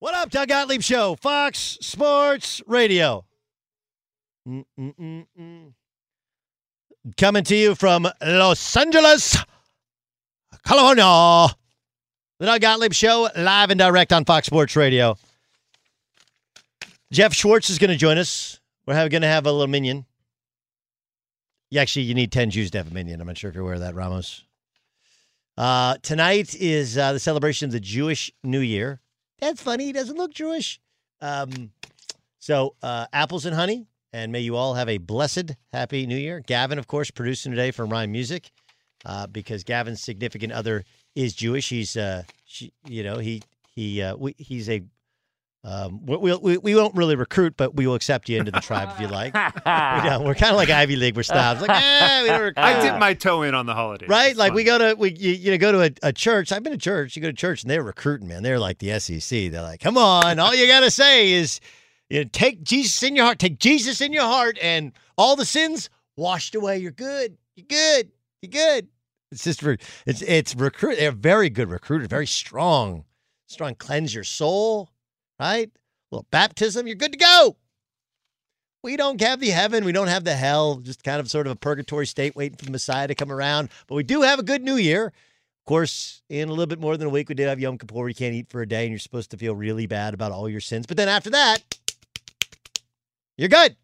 What up, Doug Gottlieb Show, Fox Sports Radio. Mm-mm-mm-mm. Coming to you from Los Angeles, California. The Doug Gottlieb Show, live and direct on Fox Sports Radio. Geoff Schwartz is going to join us. We're going to have a little minyan. Yeah, actually, you need 10 Jews to have a minyan. I'm not sure if you're aware of that, Ramos. Uh, tonight is uh, the celebration of the Jewish New Year. That's funny. He doesn't look Jewish. Um, so, uh, apples and honey, and may you all have a blessed, happy New Year. Gavin, of course, producing today for Rhyme Music, uh, because Gavin's significant other is Jewish. He's, uh, she, you know, he he uh, we, he's a. Um, we, we, we won't really recruit, but we will accept you into the tribe if you like. we don't, we're kind of like Ivy League. We're snobs. Like, eh, we don't. I dip my toe in on the holidays. Right? It's Like fun. we go to we you, you know go to a, a church. I've been to church. You go to church and they're recruiting, man. They're like the SEC. They're like, come on, all you gotta say is you know, take Jesus in your heart, take Jesus in your heart, and all the sins washed away. You're good. You're good. You're good. It's just re- it's it's recruit. They're very good recruiter. very strong, strong. Cleanse your soul, right? A little baptism. You're good to go. We don't have the heaven. We don't have the hell. Just kind of sort of a purgatory state waiting for the Messiah to come around. But we do have a good new year. Of course, in a little bit more than a week, we did have Yom Kippur. You can't eat for a day and you're supposed to feel really bad about all your sins. But then after that, you're good.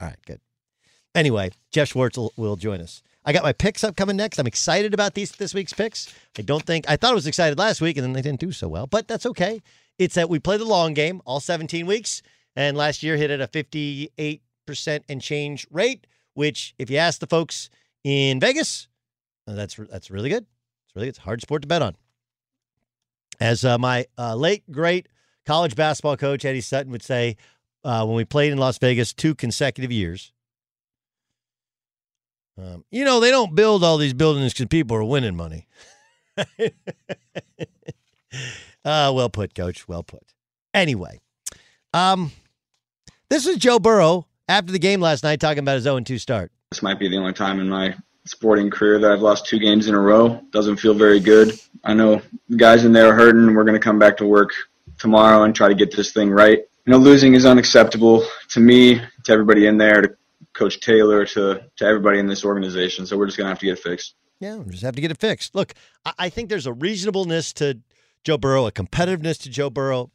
All right, good. Anyway, Geoff Schwartz will, will join us. I got my picks up coming next. I'm excited about these this week's picks. I don't think I thought I was excited last week, and then they didn't do so well, but that's okay. It's that we play the long game all 17 weeks, and last year hit at a 58% and change rate, which, if you ask the folks in Vegas, uh, that's that's really good. It's really it's a hard sport to bet on. As uh, my uh, late great college basketball coach Eddie Sutton would say, uh, when we played in Las Vegas two consecutive years. Um, you know, they don't build all these buildings because people are winning money. uh, well put, coach. Well put. Anyway, um, this is Joe Burrow after the game last night talking about his 0 2 start. This might be the only time in my sporting career that I've lost two games in a row. Doesn't feel very good. I know the guys in there are hurting. We're going to come back to work tomorrow and try to get this thing right. You know, losing is unacceptable to me, to everybody in there, to Coach Taylor, to, to everybody in this organization. So we're just going to have to get it fixed. Yeah, we just have to get it fixed. Look, I think there's a reasonableness to Joe Burrow, a competitiveness to Joe Burrow.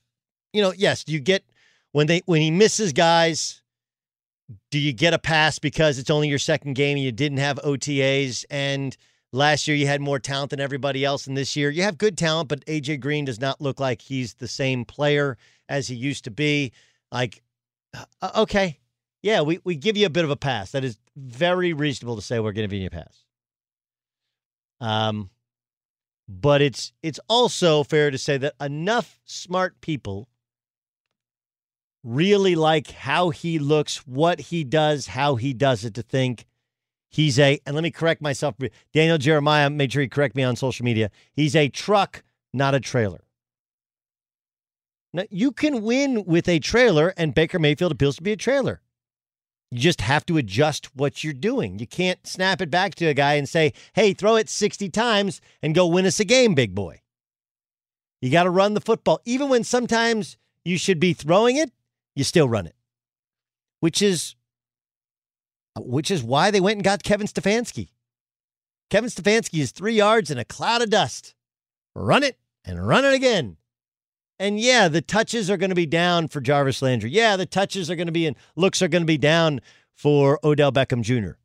You know, yes, you get when they when he misses guys, do you get a pass because it's only your second game and you didn't have OTAs and last year you had more talent than everybody else and this year you have good talent but AJ Green does not look like he's the same player as he used to be. Like uh, okay. Yeah, we we give you a bit of a pass. That is very reasonable to say we're going to give you a pass. Um, but it's it's also fair to say that enough smart people really like how he looks, what he does, how he does it to think he's a and let me correct myself. Daniel Jeremiah made sure he correct me on social media. He's a truck, not a trailer. Now you can win with a trailer, and Baker Mayfield appeals to be a trailer. You just have to adjust what you're doing. You can't snap it back to a guy and say, hey, throw it 60 times and go win us a game, big boy. You got to run the football. Even when sometimes you should be throwing it, you still run it. Which is which is why they went and got Kevin Stefanski. Kevin Stefanski is three yards in a cloud of dust. Run it and run it again. And yeah, the touches are going to be down for Jarvis Landry. Yeah, the touches are going to be and looks are going to be down for Odell Beckham Jr.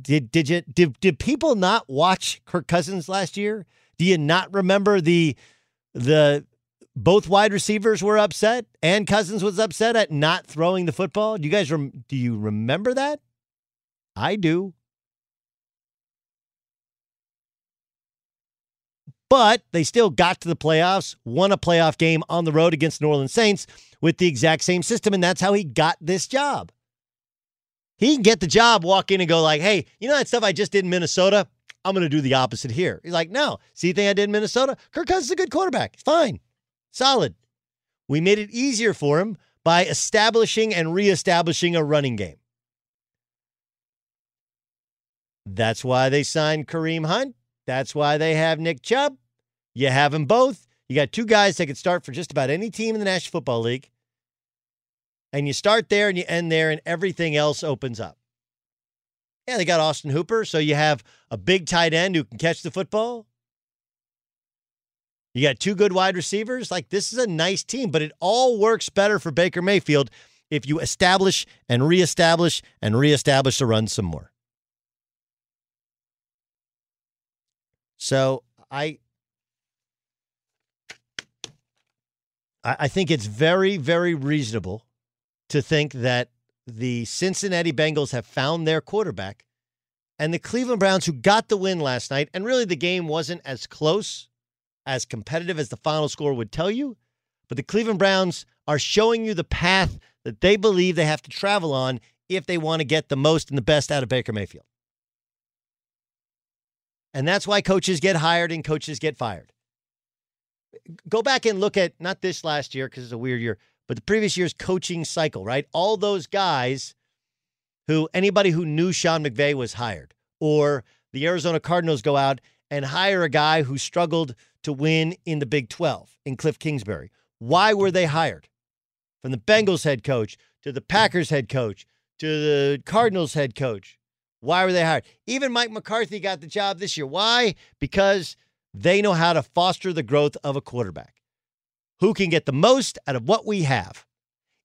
Did did you did, did people not watch Kirk Cousins last year? Do you not remember the the both wide receivers were upset and Cousins was upset at not throwing the football? Do you guys rem, do you remember that? I do. But they still got to the playoffs, won a playoff game on the road against New Orleans Saints with the exact same system, and that's how he got this job. He can get the job, walk in and go like, "Hey, you know that stuff I just did in Minnesota? I'm going to do the opposite here." He's like, "No, see the thing I did in Minnesota? Kirk Cousins is a good quarterback. Fine, solid. We made it easier for him by establishing and reestablishing a running game. That's why they signed Kareem Hunt. That's why they have Nick Chubb. You have them both. You got two guys that could start for just about any team in the National Football League. And you start there and you end there, and everything else opens up. Yeah, they got Austin Hooper. So you have a big tight end who can catch the football. You got two good wide receivers. Like, this is a nice team, but it all works better for Baker Mayfield if you establish and reestablish and reestablish the run some more. So I I think it's very, very reasonable to think that the Cincinnati Bengals have found their quarterback and the Cleveland Browns, who got the win last night, and really the game wasn't as close, as competitive as the final score would tell you, but the Cleveland Browns are showing you the path that they believe they have to travel on if they want to get the most and the best out of Baker Mayfield. And that's why coaches get hired and coaches get fired go back and look at not this last year because it's a weird year, but the previous year's coaching cycle, right? All those guys who anybody who knew Sean McVay was hired, or the Arizona Cardinals go out and hire a guy who struggled to win in the Big 12 in Cliff Kingsbury. Why were they hired? From the Bengals head coach to the Packers head coach to the Cardinals head coach. Why were they hired? Even Mike McCarthy got the job this year. Why? Because they know how to foster the growth of a quarterback who can get the most out of what we have.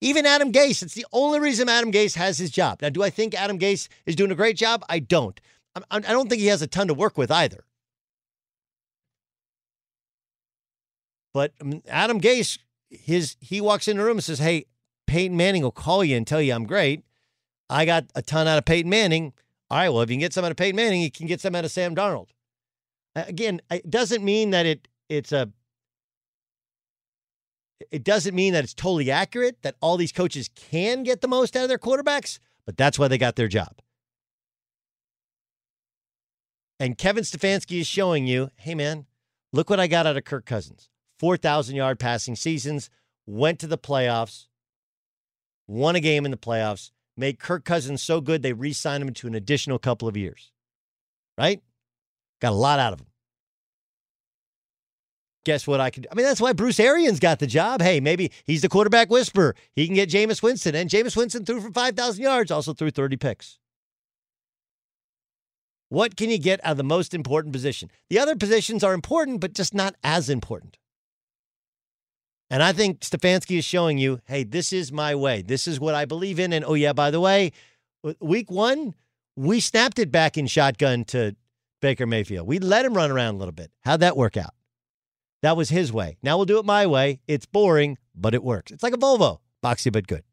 Even Adam Gase, it's the only reason Adam Gase has his job. Now, do I think Adam Gase is doing a great job? I don't. I don't think he has a ton to work with either. But um, Adam Gase, his he walks in the room and says, "Hey, Peyton Manning will call you and tell you I'm great. I got a ton out of Peyton Manning. All right, well, if you can get some out of Peyton Manning, you can get some out of Sam Darnold. Again, it doesn't mean that it it's a it doesn't mean that it's totally accurate that all these coaches can get the most out of their quarterbacks, but that's why they got their job. And Kevin Stefanski is showing you, hey man, look what I got out of Kirk Cousins. 4,000 yard passing seasons, went to the playoffs, won a game in the playoffs, made Kirk Cousins so good they re signed him to an additional couple of years. Right? Got a lot out of him. Guess what I could I mean, that's why Bruce Arians got the job. Hey, maybe he's the quarterback whisperer. He can get Jameis Winston. And Jameis Winston threw for 5,000 yards, also threw 30 picks. What can you get out of the most important position? The other positions are important, but just not as important. And I think Stefanski is showing you, hey, this is my way. This is what I believe in. And oh, yeah, by the way, week one, we snapped it back in shotgun to Baker Mayfield. We let him run around a little bit. How'd that work out? That was his way. Now we'll do it my way. It's boring, but it works. It's like a Volvo, boxy but good.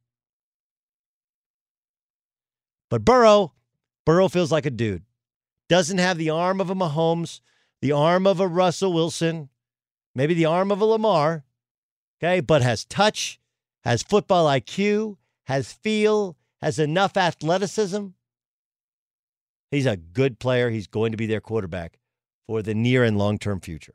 But Burrow, Burrow feels like a dude. Doesn't have the arm of a Mahomes, the arm of a Russell Wilson, maybe the arm of a Lamar, okay, but has touch, has football IQ, has feel, has enough athleticism. He's a good player. He's going to be their quarterback for the near and long term future.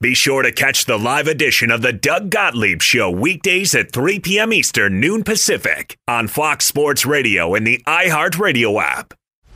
Be sure to catch the live edition of the Doug Gottlieb Show weekdays at 3 p.m. Eastern, noon Pacific on Fox Sports Radio and the iHeartRadio app.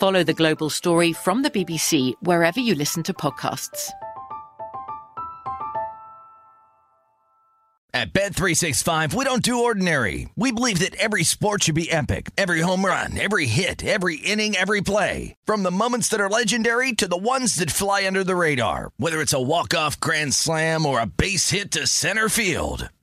Follow the global story from the BBC wherever you listen to podcasts. At Bet365, we don't do ordinary. We believe that every sport should be epic. Every home run, every hit, every inning, every play. From the moments that are legendary to the ones that fly under the radar. Whether it's a walk-off grand slam or a base hit to center field.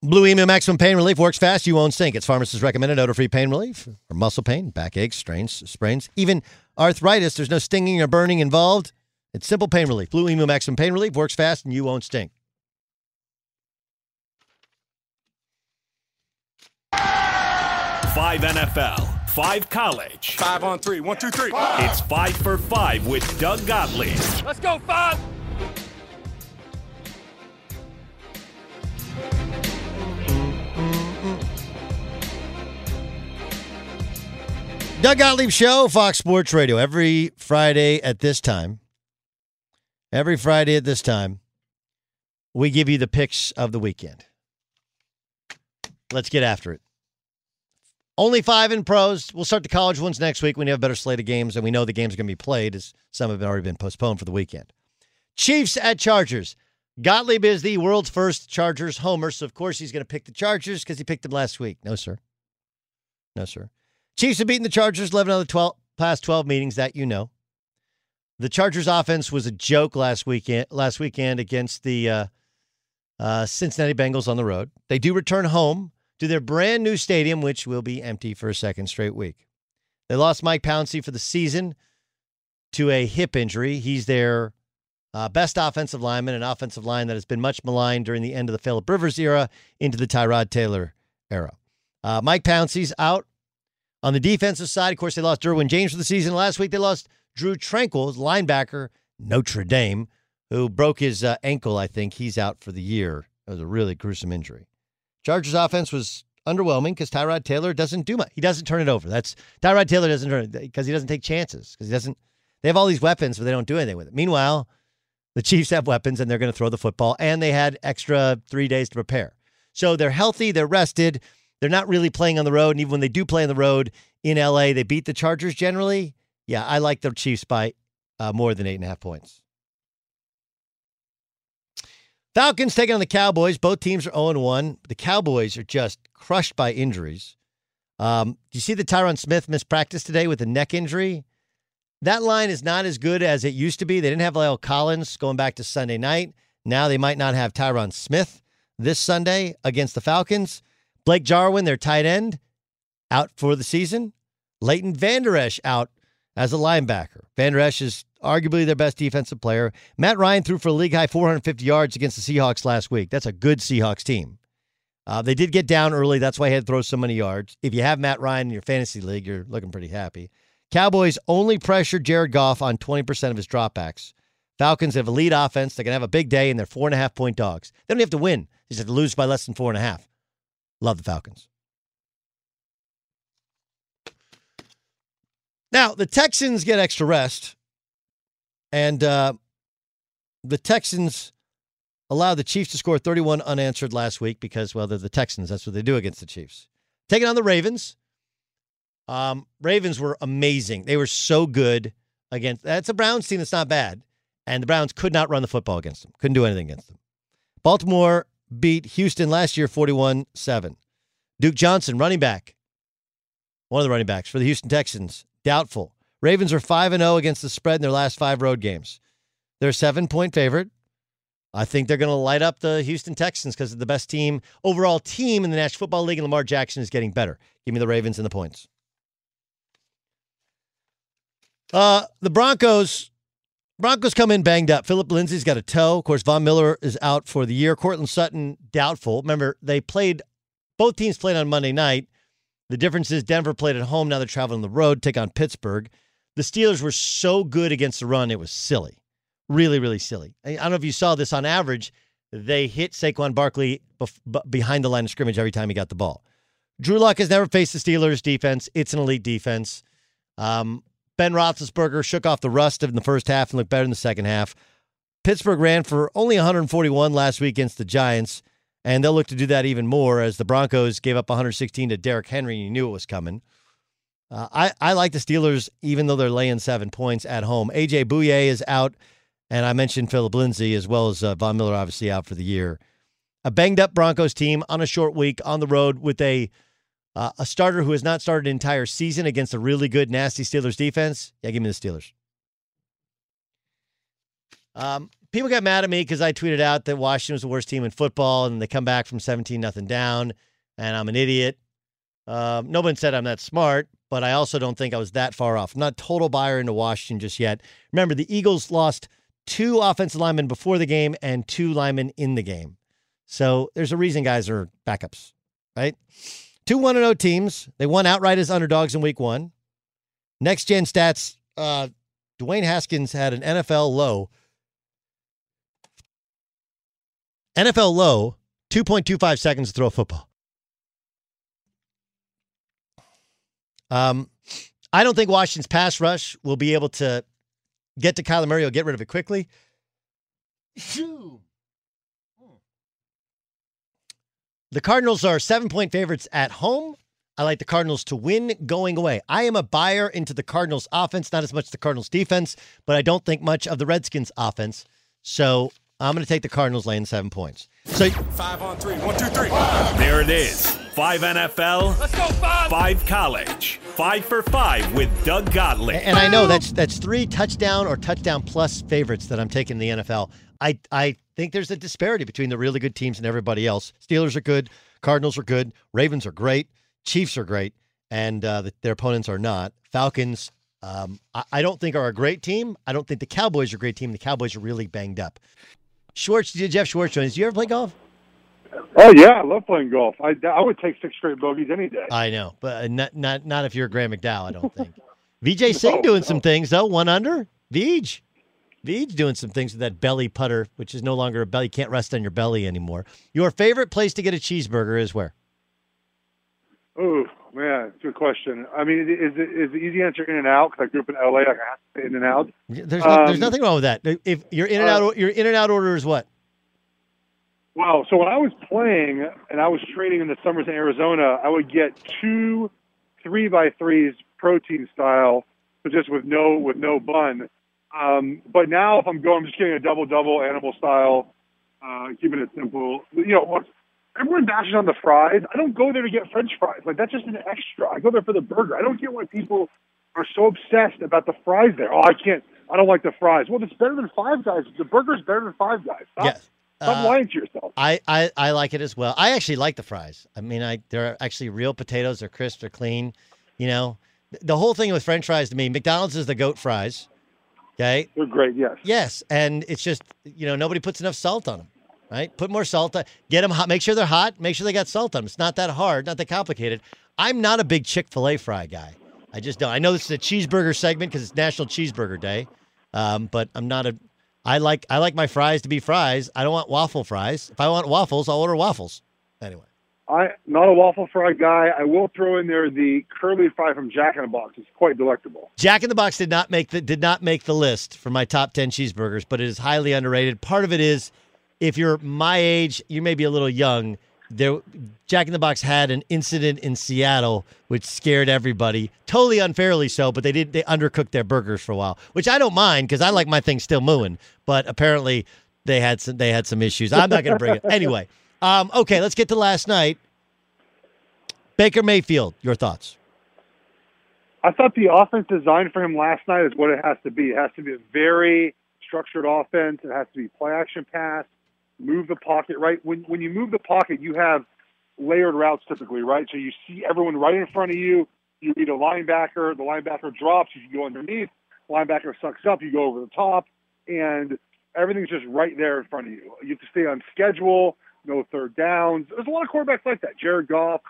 Blue Emu Maximum Pain Relief works fast. You won't sink. It's pharmacist recommended odor free pain relief for muscle pain, backaches, strains, sprains, even arthritis. There's no stinging or burning involved. It's simple pain relief. Blue Emu Maximum Pain Relief works fast and you won't stink. Five NFL, five college. Five on three. One, two, three. It's five for five with Doug Gottlieb. Let's go, five. Doug Gottlieb Show, Fox Sports Radio, every Friday at this time. Every Friday at this time, we give you the picks of the weekend. Let's get after it. Only five in pros. We'll start the college ones next week when you have a better slate of games, and we know the games are going to be played, as some have already been postponed for the weekend. Chiefs at Chargers. Gottlieb is the world's first Chargers homer, so of course he's going to pick the Chargers because he picked them last week. No, sir. No, sir. Chiefs have beaten the Chargers 11 out of the 12, past 12 meetings, that you know. The Chargers offense was a joke last weekend last weekend against the uh, uh, Cincinnati Bengals on the road. They do return home to their brand new stadium, which will be empty for a second straight week. They lost Mike Pouncey for the season to a hip injury. He's their uh, best offensive lineman, an offensive line that has been much maligned during the end of the Philip Rivers era into the Tyrod Taylor era. Uh, Mike Pouncey's out. On the defensive side, of course, they lost Derwin James for the season. Last week, they lost Drew Tranquill, linebacker, Notre Dame, who broke his uh, ankle, I think. He's out for the year. It was a really gruesome injury. Chargers offense was underwhelming because Tyrod Taylor doesn't do much. He doesn't turn it over. That's Tyrod Taylor doesn't turn it because he doesn't take chances because he doesn't. They have all these weapons, but they don't do anything with it. Meanwhile, the Chiefs have weapons and they're going to throw the football, and they had extra three days to prepare. So they're healthy, they're rested, they're not really playing on the road. And even when they do play on the road in LA, they beat the Chargers generally. Yeah, I like the Chiefs by uh, more than eight and a half points. Falcons taking on the Cowboys. Both teams are 0 1. The Cowboys are just crushed by injuries. Um, do you see the Tyron Smith missed practice today with a neck injury? That line is not as good as it used to be. They didn't have La'el Collins going back to Sunday night. Now they might not have Tyron Smith this Sunday against the Falcons. Blake Jarwin, their tight end, out for the season. Leighton Vander Esch out as a linebacker. Vander Esch is arguably their best defensive player. Matt Ryan threw for a league high 450 yards against the Seahawks last week. That's a good Seahawks team. Uh, they did get down early. That's why he had to throw so many yards. If you have Matt Ryan in your fantasy league, you're looking pretty happy. Cowboys only pressured Jared Goff on 20% of his dropbacks. Falcons have a lead offense. They're going to have a big day, and they're four and a half point dogs. They don't have to win. They just have to lose by less than four and a half. Love the Falcons. Now, the Texans get extra rest, and uh, the Texans allowed the Chiefs to score 31 unanswered last week because, well, they're the Texans. That's what they do against the Chiefs. Taking on the Ravens. Um, Ravens were amazing. They were so good against that's a Browns team that's not bad. And the Browns could not run the football against them. Couldn't do anything against them. Baltimore beat Houston last year 41-7. Duke Johnson, running back. One of the running backs for the Houston Texans, doubtful. Ravens are 5 and 0 against the spread in their last 5 road games. They're a 7-point favorite. I think they're going to light up the Houston Texans because they're the best team, overall team in the National Football League, and Lamar Jackson is getting better. Give me the Ravens and the points. Uh, the Broncos. Broncos come in banged up. Phillip Lindsay's got a toe. Of course, Von Miller is out for the year. Courtland Sutton doubtful. Remember, they played. Both teams played on Monday night. The difference is Denver played at home. Now they're traveling the road, take on Pittsburgh. The Steelers were so good against the run, it was silly. Really, really silly. I don't know if you saw this on average. They hit Saquon Barkley bef- behind the line of scrimmage every time he got the ball. Drew Lock has never faced the Steelers defense. It's an elite defense. Um, Ben Roethlisberger shook off the rust in the first half and looked better in the second half. Pittsburgh ran for only 141 last week against the Giants, and they'll look to do that even more as the Broncos gave up 116 to Derrick Henry, and you knew it was coming. Uh, I, I like the Steelers, even though they're laying seven points at home. AJ Bouye is out, and I mentioned Phillip Lindsay as well as uh, Von Miller, obviously out for the year. A banged up Broncos team on a short week on the road with a uh, a starter who has not started an entire season against a really good, nasty Steelers defense. Yeah, give me the Steelers. Um, people got mad at me because I tweeted out that Washington was the worst team in football, and they come back from 17 nothing down, and I'm an idiot. Um, no one said I'm that smart, but I also don't think I was that far off. I'm not total buyer into Washington just yet. Remember, the Eagles lost two offensive linemen before the game and two linemen in the game. So there's a reason guys are backups, right? Two 1 0 teams. They won outright as underdogs in week one. Next gen stats uh, Dwayne Haskins had an NFL low. NFL low, 2.25 seconds to throw a football. Um, I don't think Washington's pass rush will be able to get to Kyler Murray or get rid of it quickly. The Cardinals are seven point favorites at home. I like the Cardinals to win going away. I am a buyer into the Cardinals offense, not as much the Cardinals defense, but I don't think much of the Redskins offense. So I'm going to take the Cardinals laying seven points. So five on three, one, two, three. There it is. Five NFL. Let's go five. Five college. Five for five with Doug Gottlieb. And I know that's that's three touchdown or touchdown plus favorites that I'm taking in the NFL. I I think there's a disparity between the really good teams and everybody else. Steelers are good. Cardinals are good. Ravens are great. Chiefs are great, and uh, the, their opponents are not. Falcons, um, I, I, don't think are a great team. I don't think the Cowboys are a great team. The Cowboys are really banged up. Schwartz, Geoff Schwartz joins. Do you ever play golf? Oh yeah, I love playing golf. I, I would take six straight bogeys any day. I know, but uh, not not not if you're Graeme McDowell. I don't think. Vijay Singh no, doing no. some things though. One under. Vij. Vij doing some things with that belly putter, which is no longer a belly. You can't rest on your belly anymore. Your favorite place to get a cheeseburger is where? Oh man, good question. I mean, is it is the easy answer In-N-Out? Because I grew up in LA, I have to In-N-Out. There's no, um, there's nothing wrong with that. If your In-N-Out uh, your In-N-Out order is what? Well, so when I was playing and I was training in the summers in Arizona, I would get two three by threes protein style, but just with no with no bun. Um, but now if I'm going, I'm just getting a double double animal style, uh, keeping it simple. You know, everyone bashes on the fries. I don't go there to get French fries. Like that's just an extra. I go there for the burger. I don't get why people are so obsessed about the fries there. Oh, I can't. I don't like the fries. Well, it's better than Five Guys. The burger's better than Five Guys. Stop, yes. Stop uh, lying to yourself. I, I, I like it as well. I actually like the fries. I mean, I they're actually real potatoes. They're crisp. They're clean. You know, the whole thing with French fries to me, McDonald's is the goat fries. Okay. They're great. Yes. Yes, and it's just you know nobody puts enough salt on them right? Put more salt on. Get them hot. Make sure they're hot. Make sure they got salt on them. It's not that hard, not that complicated. I'm not a big Chick Fil A fry guy. I just don't. I know this is a cheeseburger segment because it's National Cheeseburger Day, um, but I'm not a. I like I like my fries to be fries. I don't want waffle fries. If I want waffles, I'll order waffles. Anyway. I not a waffle fry guy. I will throw in there the curly fry from Jack in the Box. It's quite delectable. Jack in the Box did not make the did not make the list for my top ten cheeseburgers, but it is highly underrated. Part of it is if you're my age, you may be a little young. There, Jack in the Box had an incident in Seattle which scared everybody, totally unfairly so. But they did they undercooked their burgers for a while, which I don't mind because I like my thing still mooing. But apparently they had some they had some issues. I'm not going to bring it anyway. Um, okay, let's get to last night. Baker Mayfield, your thoughts? I thought the offense designed for him last night is what it has to be. It has to be a very structured offense. It has to be play action pass move the pocket, right? When when you move the pocket, you have layered routes typically, right? So you see everyone right in front of you. You read a linebacker, the linebacker drops, you can go underneath. Linebacker sucks up, you go over the top, and everything's just right there in front of you. You have to stay on schedule, no third downs. There's a lot of quarterbacks like that. Jared Goff,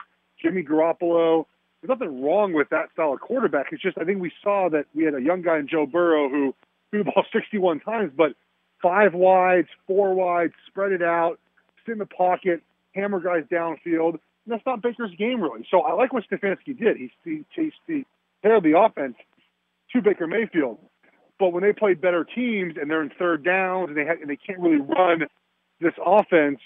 Jimmy Garoppolo. There's nothing wrong with that style of quarterback. It's just I think we saw that we had a young guy in Joe Burrow who threw the ball 61 times, but five wides, four wides, spread it out, sit in the pocket, hammer guys downfield. And that's not Baker's game really. So I like what Stefanski did. He, chased the tail of the offense to Baker Mayfield. But when they play better teams and they're in third downs and they ha- and they can't really run this offense,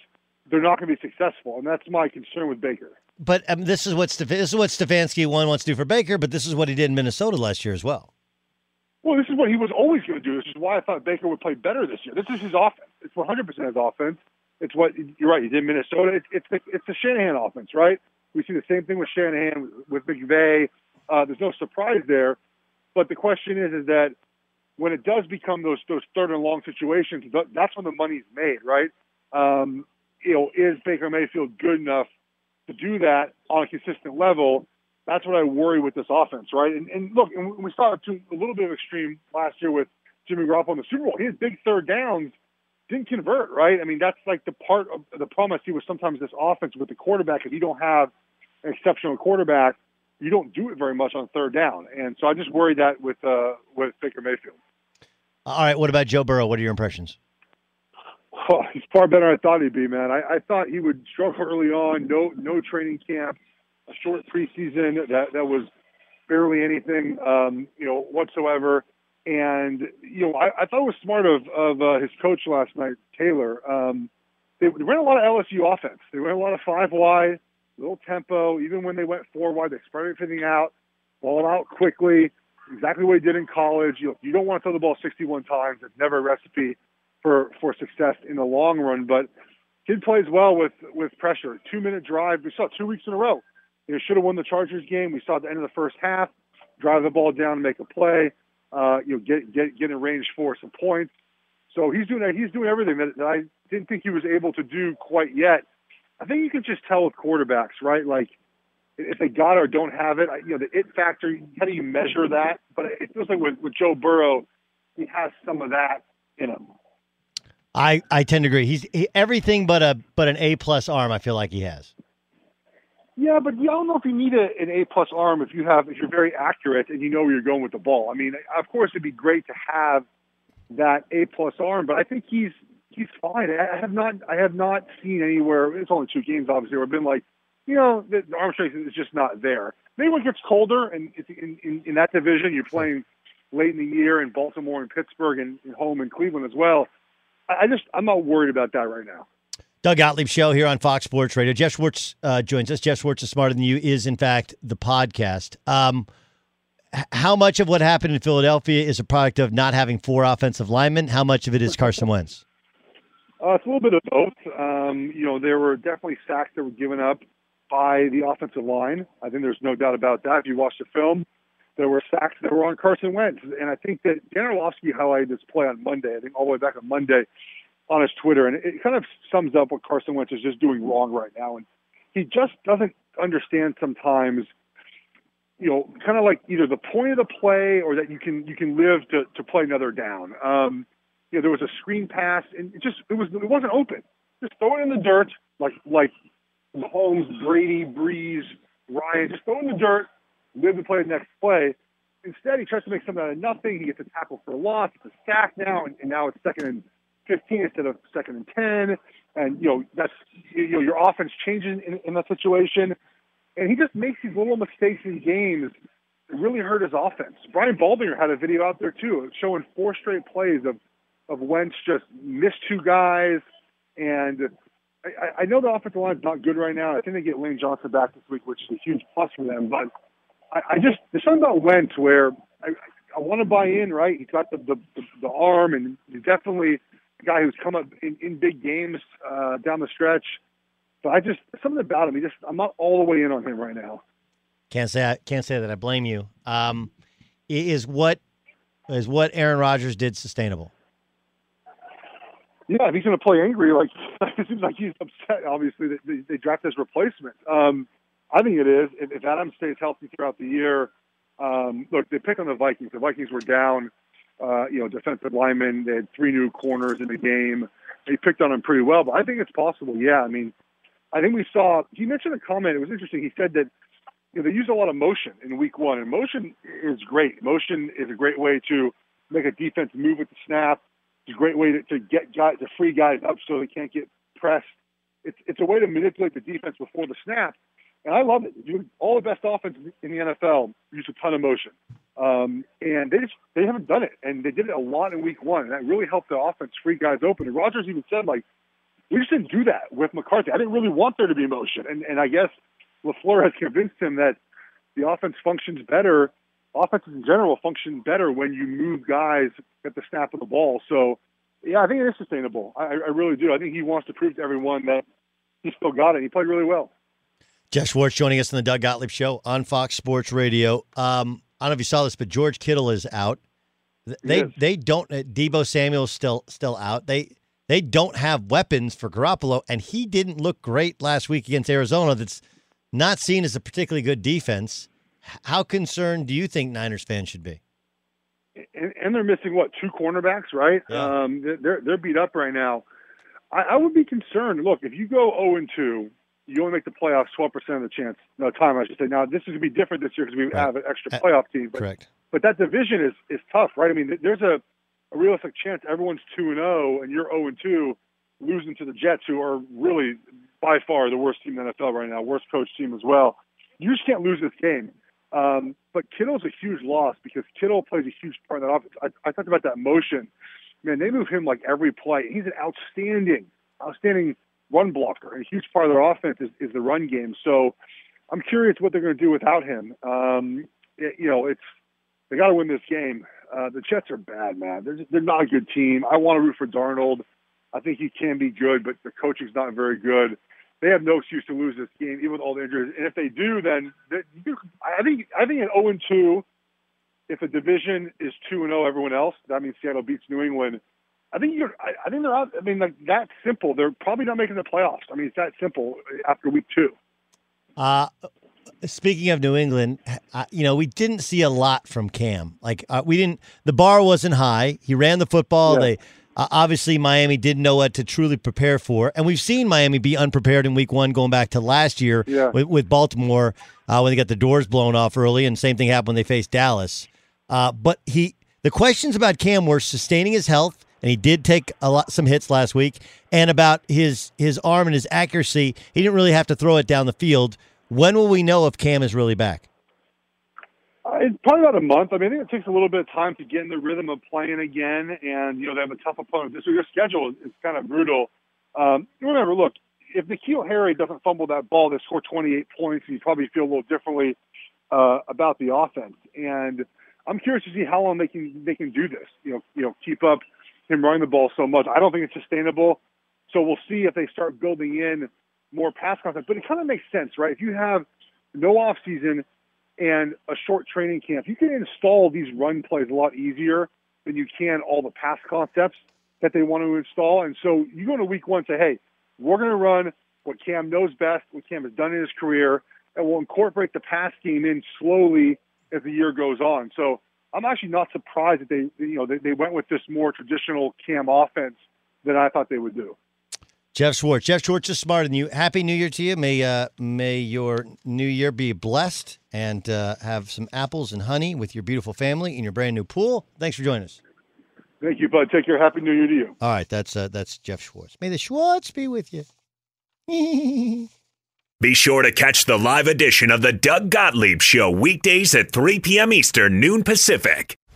they're not going to be successful. And that's my concern with Baker. But um, this is what Stef- this is what Stefanski one wants to do for Baker. But this is what he did in Minnesota last year as well. Well, this is what he was always going to do. This is why I thought Baker would play better this year. This is his offense. It's 100% his offense. It's what you're right. He did Minnesota. It's it's the, it's the Shanahan offense, right? We see the same thing with Shanahan with McVay. Uh, there's no surprise there, but the question is, is that when it does become those those third and long situations, that's when the money's made, right? Um, you know, is Baker Mayfield good enough to do that on a consistent level? that's what I worry with this offense, right? And, and look, and we saw it to a little bit of extreme last year with Jimmy Garoppolo in the Super Bowl. Had big third downs, didn't convert, right? I mean, that's like the part of the problem I see with sometimes this offense with the quarterback. If you don't have an exceptional quarterback, you don't do it very much on third down. And so I just worry that with uh, with Baker Mayfield. All right, what about Joe Burrow? What are your impressions? Oh, he's far better than I thought he'd be, man. I, I thought he would struggle early on. No, no training camp, a short preseason that that was barely anything, um, you know, whatsoever. And you know, I, I thought it was smart of of uh, his coach last night, Taylor. Um, they, ran a lot of LSU offense. They ran a lot of five wide, little tempo. Even when they went four wide, they spread everything out, ball out quickly. Exactly what he did in college. You, you don't want to throw the ball 61 times. It's never a recipe for for success in the long run. But kid plays well with with pressure. Two minute drive. We saw two weeks in a row. You know, should have won the Chargers game. We saw at the end of the first half, drive the ball down and make a play. Uh, you know, get get get in range for some points. So he's doing that, he's doing everything that, that I didn't think he was able to do quite yet. I think you can just tell with quarterbacks, right? Like if they got it or don't have it, you know, the it factor. How do you measure that? But it feels like with, with Joe Burrow, he has some of that in him. I, I tend to agree. He's he, everything but a but an A plus arm. I feel like he has. Yeah, but I don't know if you need a, an A plus arm if you have if you're very accurate and you know where you're going with the ball. I mean, of course, it'd be great to have that A plus arm, but I think he's he's fine. I have not I have not seen anywhere. It's only two games, obviously. Where I've been like, you know, the, the arm strength is just not there. Maybe when it gets colder and it's in, in in that division, you're playing late in the year in Baltimore and Pittsburgh and, and home in Cleveland as well I just I'm not worried about that right now. Doug Gottlieb show here on Fox Sports Radio. Geoff Schwartz uh, joins us. Geoff Schwartz is smarter than you is in fact the podcast. Um, how much of what happened in Philadelphia is a product of not having four offensive linemen? How much of it is Carson Wentz? Uh, it's a little bit of both. Um, you know, there were definitely sacks that were given up by the offensive line. I think there's no doubt about that. If you watch the film, there were sacks that were on Carson Wentz. And I think that Dan Orlovsky highlighted this play on Monday, I think all the way back on Monday on his Twitter. And it kind of sums up what Carson Wentz is just doing wrong right now. And he just doesn't understand sometimes, you know, kind of like either the point of the play or that you can you can live to, to play another down. Um, you know, there was a screen pass and it just it was it wasn't open. Just throw it in the dirt like like Holmes, Brady, Brees, Ryan. Just throw it in the dirt live to play the next play. Instead, he tries to make something out of nothing. He gets a tackle for a loss. It's a sack now, and, and now it's second and 15 instead of second and 10. And, you know, that's, you know, your offense changes in, in that situation. And he just makes these little mistakes in games that really hurt his offense. Brian Baldinger had a video out there, too, showing four straight plays of, of Wentz just missed two guys. And I, I know the offensive line is not good right now. I think they get Lane Johnson back this week, which is a huge plus for them. But I, I just there's something about Wentz where I, I want to buy in. Right, he's got the the, the, the arm, and he's definitely a guy who's come up in, in big games uh, down the stretch. But I just something about him. He just I'm not all the way in on him right now. Can't say I can't say that I blame you. Um, is what is what Aaron Rodgers did sustainable? Yeah, if he's going to play angry, like it seems like he's upset. Obviously, they, they, they draft his replacement. Um, I think it is. If, if stays healthy throughout the year, um, look, they pick on the Vikings. The Vikings were down, uh, you know, defensive linemen. They had three new corners in the game. They picked on them pretty well, but I think it's possible. Yeah, I mean, I think we saw. He mentioned a comment. It was interesting. He said that you know they use a lot of motion in Week One, and motion is great. Motion is a great way to make a defense move with the snap. It's a great way to, to get guys to free guys up so they can't get pressed. It's it's a way to manipulate the defense before the snap and I love it. All the best offense in the NFL use a ton of motion, um, and they just they haven't done it, and they did it a lot in Week One, and that really helped the offense free guys open. And Rodgers even said like, we just didn't do that with McCarthy. I didn't really want there to be motion, and and I guess LaFleur has convinced him that the offense functions better. Offenses in general function better when you move guys at the snap of the ball. So, yeah, I think it is sustainable. I, I really do. I think he wants to prove to everyone that he still got it. He played really well. Geoff Schwartz joining us on the Doug Gottlieb Show on Fox Sports Radio. Um, I don't know if you saw this, but George Kittle is out. They yes. they don't. Uh, Deebo Samuel's still still out. They they don't have weapons for Garoppolo, and he didn't look great last week against Arizona. That's not seen as a particularly good defense. How concerned do you think Niners fans should be? and, and they're missing what two cornerbacks, right? Yeah. Um, they're they're beat up right now. I, I would be concerned. Look, if you go zero and two, you only make the playoffs twelve percent of the chance. No time, I should say. Now this is gonna be different this year because we Right. have an extra Uh, playoff team. But, Correct. But that division is is tough, right? I mean, there's a, a realistic chance everyone's two and zero, and you're zero and two, losing to the Jets, who are really by far the worst team in the NFL right now, worst coach team as well. You just can't lose this game. Um, but Kittle's a huge loss because Kittle plays a huge part in that offense. I, I talked about that motion. Man, they move him like every play. He's an outstanding, outstanding run blocker. A huge part of their offense is, is the run game. So I'm curious what they're going to do without him. Um, it- you know, it's they got to win this game. Uh, the Jets are bad, man. They're just, they're not a good team. I want to root for Darnold. I think he can be good, but the coaching's not very good. They have no excuse to lose this game, even with all the injuries. And if they do, then they, I think I think an 0 and 2. If a division is 2 and 0, everyone else, that means Seattle beats New England. I think you're. I, I think they're out. I mean, like that simple. They're probably not making the playoffs. I mean, it's that simple after week two. Uh, speaking of New England, uh, you know, we didn't see a lot from Cam. Like, uh, we didn't, the bar wasn't high. He ran the football. Yeah. They, uh, obviously, Miami didn't know what to truly prepare for. And we've seen Miami be unprepared in week one, going back to last year Yeah. with, with Baltimore uh, when they got the doors blown off early. And same thing happened when they faced Dallas. Uh, but he, the questions about Cam were sustaining his health. And he did take a lot, some hits last week, and about his his arm and his accuracy. He didn't really have to throw it down the field. When will we know if Cam is really back? Uh, it's probably about a month. I mean, I think it takes a little bit of time to get in the rhythm of playing again. And, you know, they have a tough opponent. So your schedule is, is kind of brutal. Um, remember, look, if N'Keal Harry doesn't fumble that ball, they score 28 points, and you probably feel a little differently uh, about the offense. And I'm curious to see how long they can they can do this. You know, you know, keep up him running the ball so much. I don't think it's sustainable. So we'll see if they start building in more pass contact. But it kind of makes sense, right? If you have no off season and a short training camp, you can install these run plays a lot easier than you can all the pass concepts that they want to install. And so you go to week one and say, hey, we're going to run what Cam knows best, what Cam has done in his career, and we'll incorporate the pass game in slowly as the year goes on. So I'm actually not surprised that they, you know, they, they went with this more traditional Cam offense than I thought they would do. Geoff Schwartz. Geoff Schwartz is smarter than you. Happy New Year to you. May uh, may your new year be blessed and uh, have some apples and honey with your beautiful family in your brand new pool. Thanks for joining us. Thank you, bud. Take care. Happy New Year to you. All right, that's uh, that's Geoff Schwartz. May the Schwartz be with you. Be sure to catch the live edition of the Doug Gottlieb Show weekdays at 3 p.m. Eastern, noon Pacific.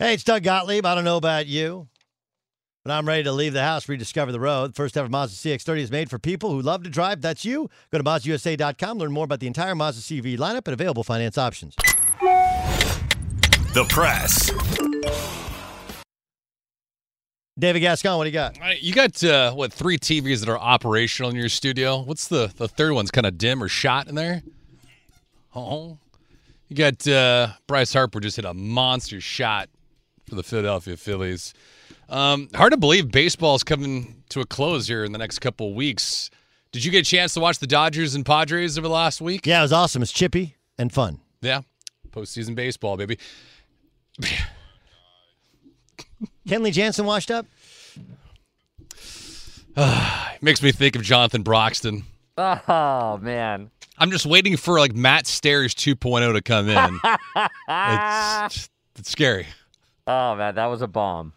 Hey, it's Doug Gottlieb. I don't know about you, but I'm ready to leave the house, rediscover the road. First ever Mazda CX-30 is made for people who love to drive. That's you. Go to MazdaUSA.com, learn more about the entire Mazda CX lineup and available finance options. The press. David Gascon, what do you got? All right, you got uh, what three TVs that are operational in your studio? What's the the third one's kind of dim or shot in there? Oh, you got uh, Bryce Harper just hit a monster shot for the Philadelphia Phillies. Um, hard to believe baseball's coming to a close here in the next couple of weeks. Did you get a chance to watch the Dodgers and Padres over the last week? Yeah, it was awesome. It's chippy and fun. Yeah, postseason baseball, baby. Kenley Jansen washed up. Makes me think of Jonathan Broxton. Oh man. I'm just waiting for like Matt Stairs 2.0 to come in. it's, it's scary. Oh man, that was a bomb.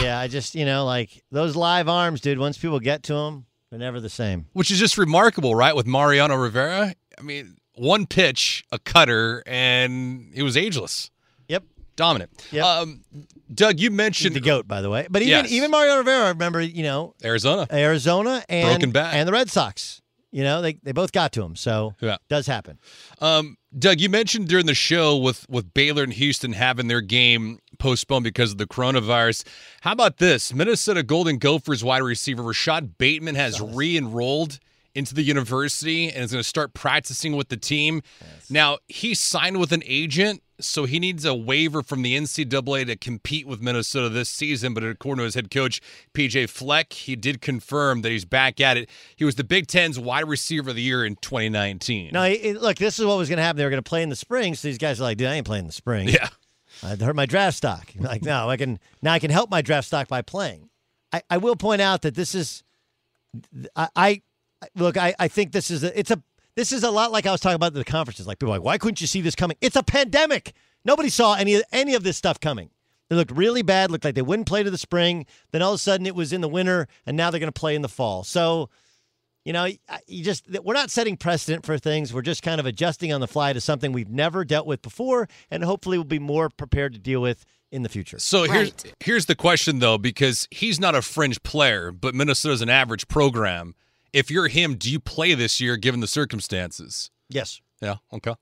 yeah, I just you know like those live arms, dude. Once people get to them, they're never the same. Which is just remarkable, right? With Mariano Rivera, I mean, one pitch, a cutter, and it was ageless. Yep, dominant. Yep. Um, Doug, you mentioned the goat, by the way. But even Yes. even Mario Rivera, I remember you know Arizona, Arizona, and Broken back. and the Red Sox. You know they they both got to him, so Yeah. does happen. Um, Doug, you mentioned during the show with with Baylor and Houston having their game postponed because of the coronavirus. How about this? Minnesota Golden Gophers wide receiver Rashod Bateman has re-enrolled into the university and is going to start practicing with the team. Now he signed with an agent, so he needs a waiver from the NCAA to compete with Minnesota this season. But according to his head coach PJ Fleck, he did confirm that he's back at it. He was the Big Ten's wide receiver of the year in 2019. No, it- it- look, this is what was going to happen. They were going to play in the spring, so these guys are like, dude, I ain't playing in the spring. Yeah. Uh, I hurt my draft stock. Like, no, I can now I can help my draft stock by playing. I, I will point out that this is, I, I look, I, I think this is a, it's a this is a lot like I was talking about the conferences. Like people like, why couldn't you see this coming? It's a pandemic. Nobody saw any any of this stuff coming. They looked really bad. Looked like they wouldn't play to the spring. Then all of a sudden it was in the winter, and now they're going to play in the fall. So you know, you just we're not setting precedent for things. We're just kind of adjusting on the fly to something we've never dealt with before, and hopefully we'll be more prepared to deal with in the future. So here's here's the question though, because he's not a fringe player, but Minnesota's an average program. If you're him, do you play this year given the circumstances? Yes. Yeah. Okay.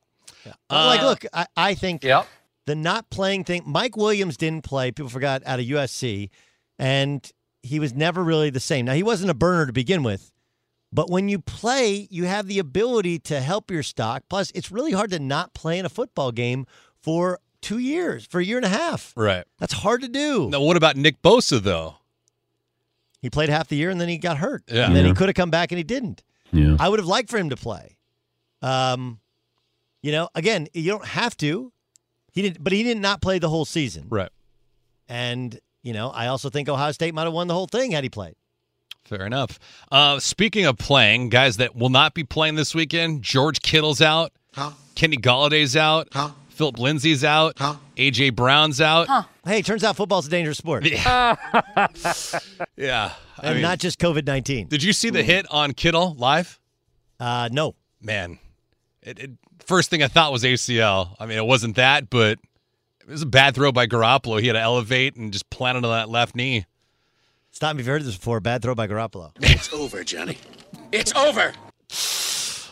But, like, uh, look, I, I think Yep. the not playing thing. Mike Williams didn't play. People forgot out of USC, and he was never really the same. Now he wasn't a burner to begin with, but when you play, you have the ability to help your stock. Plus, it's really hard to not play in a football game for two years, for a year and a half. Right. That's hard to do. Now, what about Nick Bosa though? He played half the year and then he got hurt. Yeah. And then he could have come back and he didn't. Yeah. I would have liked for him to play. Um, you know, again, you don't have to. He didn't, but he did not play the whole season. Right. And you know, I also think Ohio State might have won the whole thing had he played. Fair enough. Uh, speaking of playing, guys that will not be playing this weekend, George Kittle's out. Huh? Kenny Golladay's out. Huh? Phillip Lindsay's out. AJ Brown's out. Hey, turns out football's a dangerous sport. Yeah. I and mean- not just COVID nineteen. Did you see the hit on Kittle live? Uh, no. Man, it, it, first thing I thought was ACL. I mean, it wasn't that, but it was a bad throw by Garoppolo. He had to elevate and just planted on that left knee. Stop me if you've heard this before. Bad throw by Garoppolo. It's over, Johnny. It's over.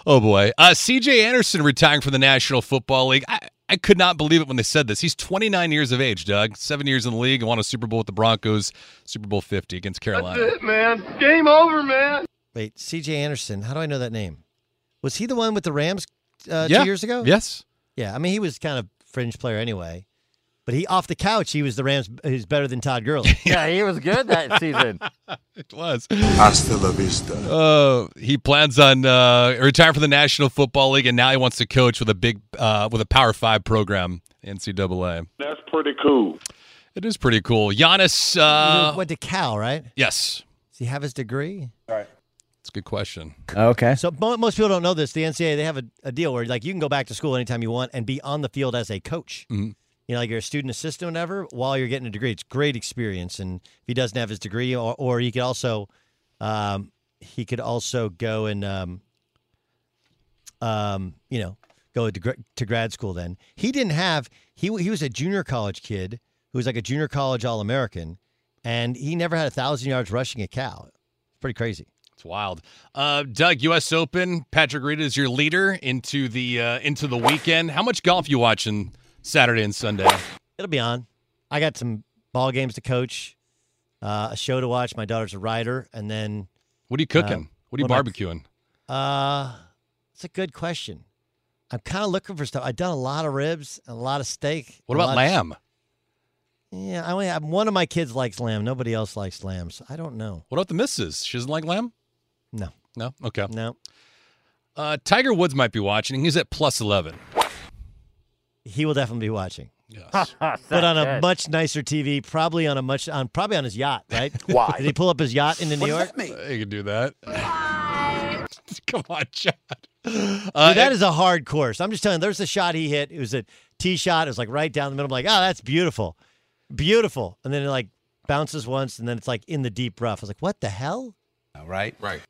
Oh boy, uh, C.J. Anderson retiring from the National Football League. I, I could not believe it when they said this. He's 29 years of age, Doug. Seven years in the league and won a Super Bowl with the Broncos, Super Bowl 50 against Carolina. That's it, man. Game over, man. Wait, C.J. Anderson. How do I know that name? Was he the one with the Rams uh, Yeah. two years ago? Yes. Yeah, I mean he was kind of fringe player anyway, but he off the couch he was the Rams. He's better than Todd Gurley. Yeah, he was good that season. It was. Hasta la vista. Uh, he plans on uh, retiring from the National Football League, and now he wants to coach with a big, uh, with a Power Five program, NCAA. That's pretty cool. It is pretty cool. Giannis. Uh, went to Cal, right? yes, Does he have his degree? Right. it's a good question. Okay. So most people don't know this. The NCAA they have a, a deal where like you can go back to school anytime you want and be on the field as a coach. Mhm. You know, like you're a student assistant, whatever, while you're getting a degree. It's great experience. And if he doesn't have his degree, or or he could also, um, he could also go and, um, um, you know, go to, to grad school. Then he didn't have he he was a junior college kid who was like a junior college All American, and he never had a thousand yards rushing at Cal. It's pretty crazy. It's wild. Uh, Doug, U.S. Open. Patrick Reed is your leader into the uh, into the weekend. How much golf you watching Saturday and Sunday? It'll be on. I got some ball games to coach, uh, a show to watch. My daughter's a writer, and then What are you cooking? Uh, what are you what am I- barbecuing? uh, it's a good question. I'm kind of looking for stuff. I've done a lot of ribs, and a lot of steak. What about lot of- lamb? yeah, I only have one of my kids likes lamb. Nobody else likes lamb. So I don't know. What about the missus? She doesn't like lamb? No, No. Okay. no. Uh, Tiger Woods might be watching. He's at plus eleven. He will definitely be watching, Yes. but on a much nicer TV. Probably on a much on probably on his yacht. Right? Why? Did he pull up his yacht into New York? you can do that. Come on, Chad. Dude, Uh, that is a hard course. I'm just telling you, there's a shot he hit. It was a tee shot. It was like right down the middle. I'm like, oh, that's beautiful. Beautiful. And then it like bounces once and then it's like in the deep rough. I was like, what the hell? Right? Right.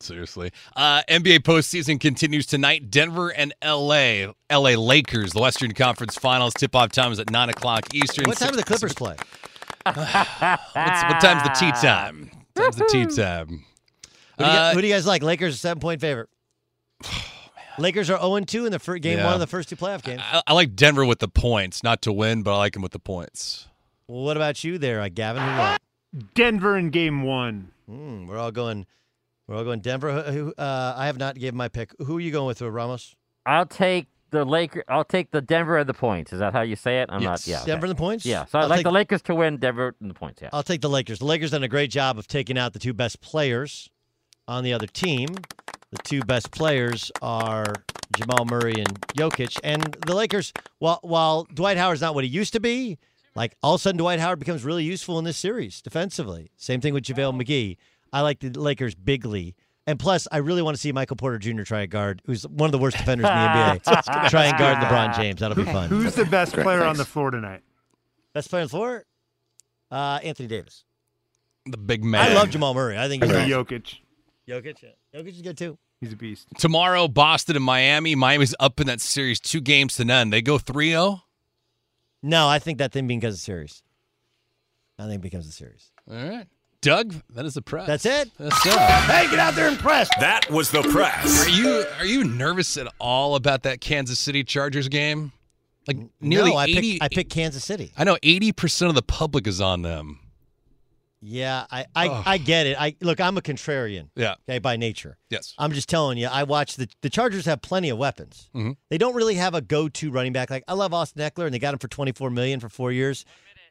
Seriously. Uh, NBA postseason continues tonight. Denver and LA. LA Lakers, the Western Conference Finals. Tip off time is at 9 o'clock Eastern. What time do the Clippers play? What's, what time's the tea time? Time's the tea time. Who do, you, Uh, who do you guys like? Lakers are seven point favorite. Lakers are 0 2 in the first game Yeah. one of the first two playoff games. I, I like Denver with the points, not to win, but I like him with the points. Well, what about you there, uh, Gavin? Who you got? Denver in game one. Hmm, we're all going. We're all going Denver. Uh, I have not given my pick. Who are you going with, uh, Ramos? I'll take the Laker. I'll take the Denver and the points. Is that how you say it? I'm Yes. not. Yeah. okay. Denver and the points. Yeah. So I'd I'll like take- the Lakers to win. Denver and the points. Yeah. I'll take the Lakers. The Lakers done a great job of taking out the two best players on the other team. The two best players are Jamal Murray and Jokic. And the Lakers, while while Dwight Howard's not what he used to be, like all of a sudden Dwight Howard becomes really useful in this series defensively. Same thing with JaVale McGee. I like the Lakers bigly. And plus, I really want to see Michael Porter Jr. try a guard, who's one of the worst defenders in the NBA. try and guard LeBron James. That'll be fun. Who's the best player on the floor tonight? Best player on the floor? Uh, Anthony Davis. The big man. I love Jamal Murray. I think he's Or awesome. Jokic. Jokic. Yeah. Jokic is good too. He's a beast. Tomorrow, Boston and Miami. Miami's up in that series two games to none. They go 3 0. No, I think that thing becomes a series. I think it becomes a series. All right. Doug, that is the press. That's it? That's it. Hey, get out there and press. That was the press. Are you are you nervous at all about that Kansas City Chargers game? Like nearly no, I 80 picked, I picked Kansas City. I know 80% of the public is on them. Yeah, I, I, Ugh. I get it. I look, I'm a contrarian. Yeah. Okay, by nature. Yes. I'm just telling you. I watch the the Chargers have plenty of weapons. Mhm. They don't really have a go-to running back. Like I love Austin Ekeler, and they got him for 24 million for four years,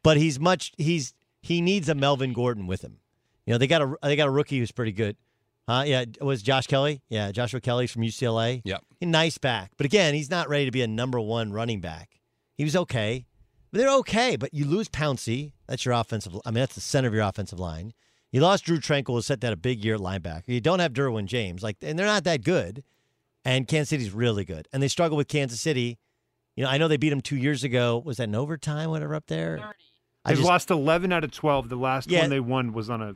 but he's much he's he needs a Melvin Gordon with him. You know, they got a they got a rookie who's pretty good. Huh? Yeah, it was Josh Kelley? Yeah, Joshua Kelley's from UCLA. Yep. Nice back, but again, he's not ready to be a number one running back. He was okay. But they're okay, but you lose Pouncey. That's your offensive. I mean, that's the center of your offensive line. You lost Drue Tranquill, who set that a big year at linebacker. You don't have Derwin James, like, and they're not that good. And Kansas City's really good, and they struggle with Kansas City. You know, I know they beat them two years ago. Was that in overtime? Whatever up there. I They've just- lost 11 out of 12. The last Yeah. one they won was on a,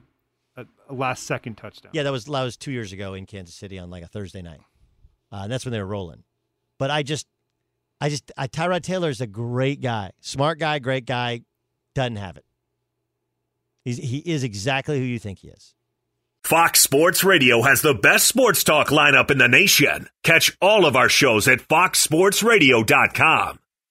a, a last second touchdown. Yeah, that was that was two years ago in Kansas City on like a Thursday night. Uh, and that's when they were rolling. But I just, I just, I, Tyrod Taylor is a great guy, smart guy, great guy. Doesn't have it. He's, he is exactly who you think he is. Fox Sports Radio has the best sports talk lineup in the nation. Catch all of our shows at foxsportsradio.com.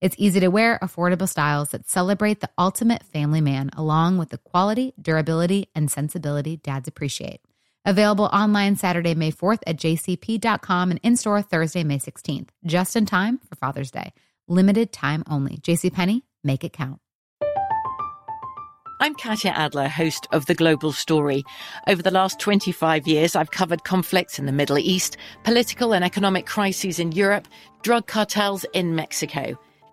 It's easy to wear, affordable styles that celebrate the ultimate family man, along with the quality, durability, and sensibility dads appreciate. Available online Saturday, May 4th at jcp.com and in store Thursday, May 16th, just in time for Father's Day. Limited time only. JCPenney, make it count. I'm Katya Adler, host of The Global Story. Over the last 25 years, I've covered conflicts in the Middle East, political and economic crises in Europe, drug cartels in Mexico.